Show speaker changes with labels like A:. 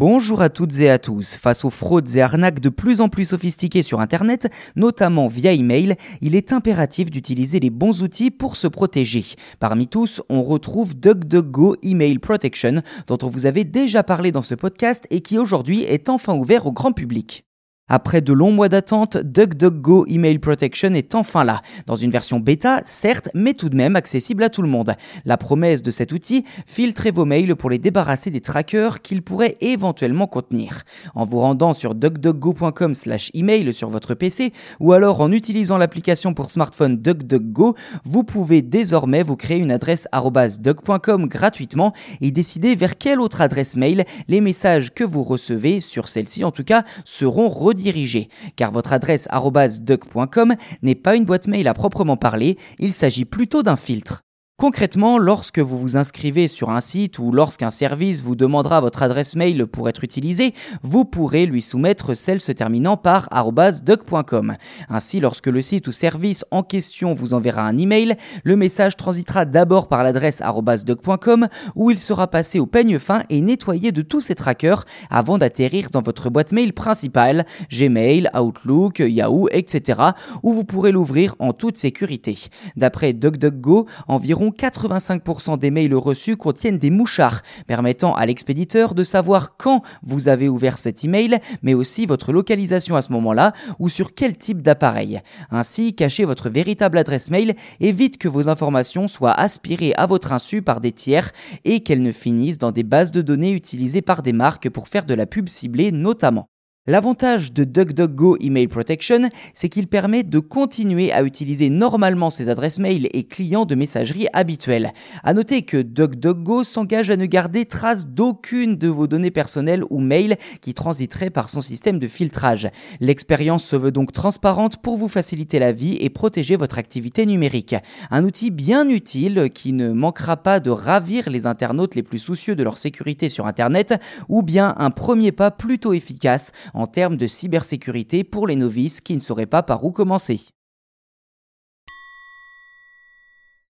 A: Bonjour à toutes et à tous. Face aux fraudes et arnaques de plus en plus sophistiquées sur Internet, notamment via email, il est impératif d'utiliser les bons outils pour se protéger. Parmi tous, on retrouve DuckDuckGo Email Protection, dont on vous avait déjà parlé dans ce podcast et qui aujourd'hui est enfin ouvert au grand public. Après de longs mois d'attente, DuckDuckGo Email Protection est enfin là, dans une version bêta, certes, mais tout de même accessible à tout le monde. La promesse de cet outil, filtrer vos mails pour les débarrasser des trackers qu'ils pourraient éventuellement contenir. En vous rendant sur duckduckgo.com slash email sur votre PC, ou alors en utilisant l'application pour smartphone DuckDuckGo, vous pouvez désormais vous créer une adresse duck.com gratuitement et décider vers quelle autre adresse mail les messages que vous recevez, sur celle-ci en tout cas, seront redirigés car votre adresse duck.com n'est pas une boîte mail à proprement parler, il s'agit plutôt d'un filtre. Concrètement, lorsque vous vous inscrivez sur un site ou lorsqu'un service vous demandera votre adresse mail pour être utilisé, vous pourrez lui soumettre celle se terminant par duck.com. Ainsi, lorsque le site ou service en question vous enverra un email, le message transitera d'abord par l'adresse duck.com où il sera passé au peigne fin et nettoyé de tous ses trackers avant d'atterrir dans votre boîte mail principale, Gmail, Outlook, Yahoo, etc., où vous pourrez l'ouvrir en toute sécurité. D'après DuckDuckGo, environ 85% des mails reçus contiennent des mouchards, permettant à l'expéditeur de savoir quand vous avez ouvert cet email, mais aussi votre localisation à ce moment-là ou sur quel type d'appareil. Ainsi, cacher votre véritable adresse mail évite que vos informations soient aspirées à votre insu par des tiers et qu'elles ne finissent dans des bases de données utilisées par des marques pour faire de la pub ciblée notamment. L'avantage de DuckDuckGo Email Protection, c'est qu'il permet de continuer à utiliser normalement ses adresses mail et clients de messagerie habituels. À noter que DuckDuckGo s'engage à ne garder trace d'aucune de vos données personnelles ou mails qui transiteraient par son système de filtrage. L'expérience se veut donc transparente pour vous faciliter la vie et protéger votre activité numérique. Un outil bien utile qui ne manquera pas de ravir les internautes les plus soucieux de leur sécurité sur Internet ou bien un premier pas plutôt efficace en termes de cybersécurité pour les novices qui ne sauraient pas par où commencer.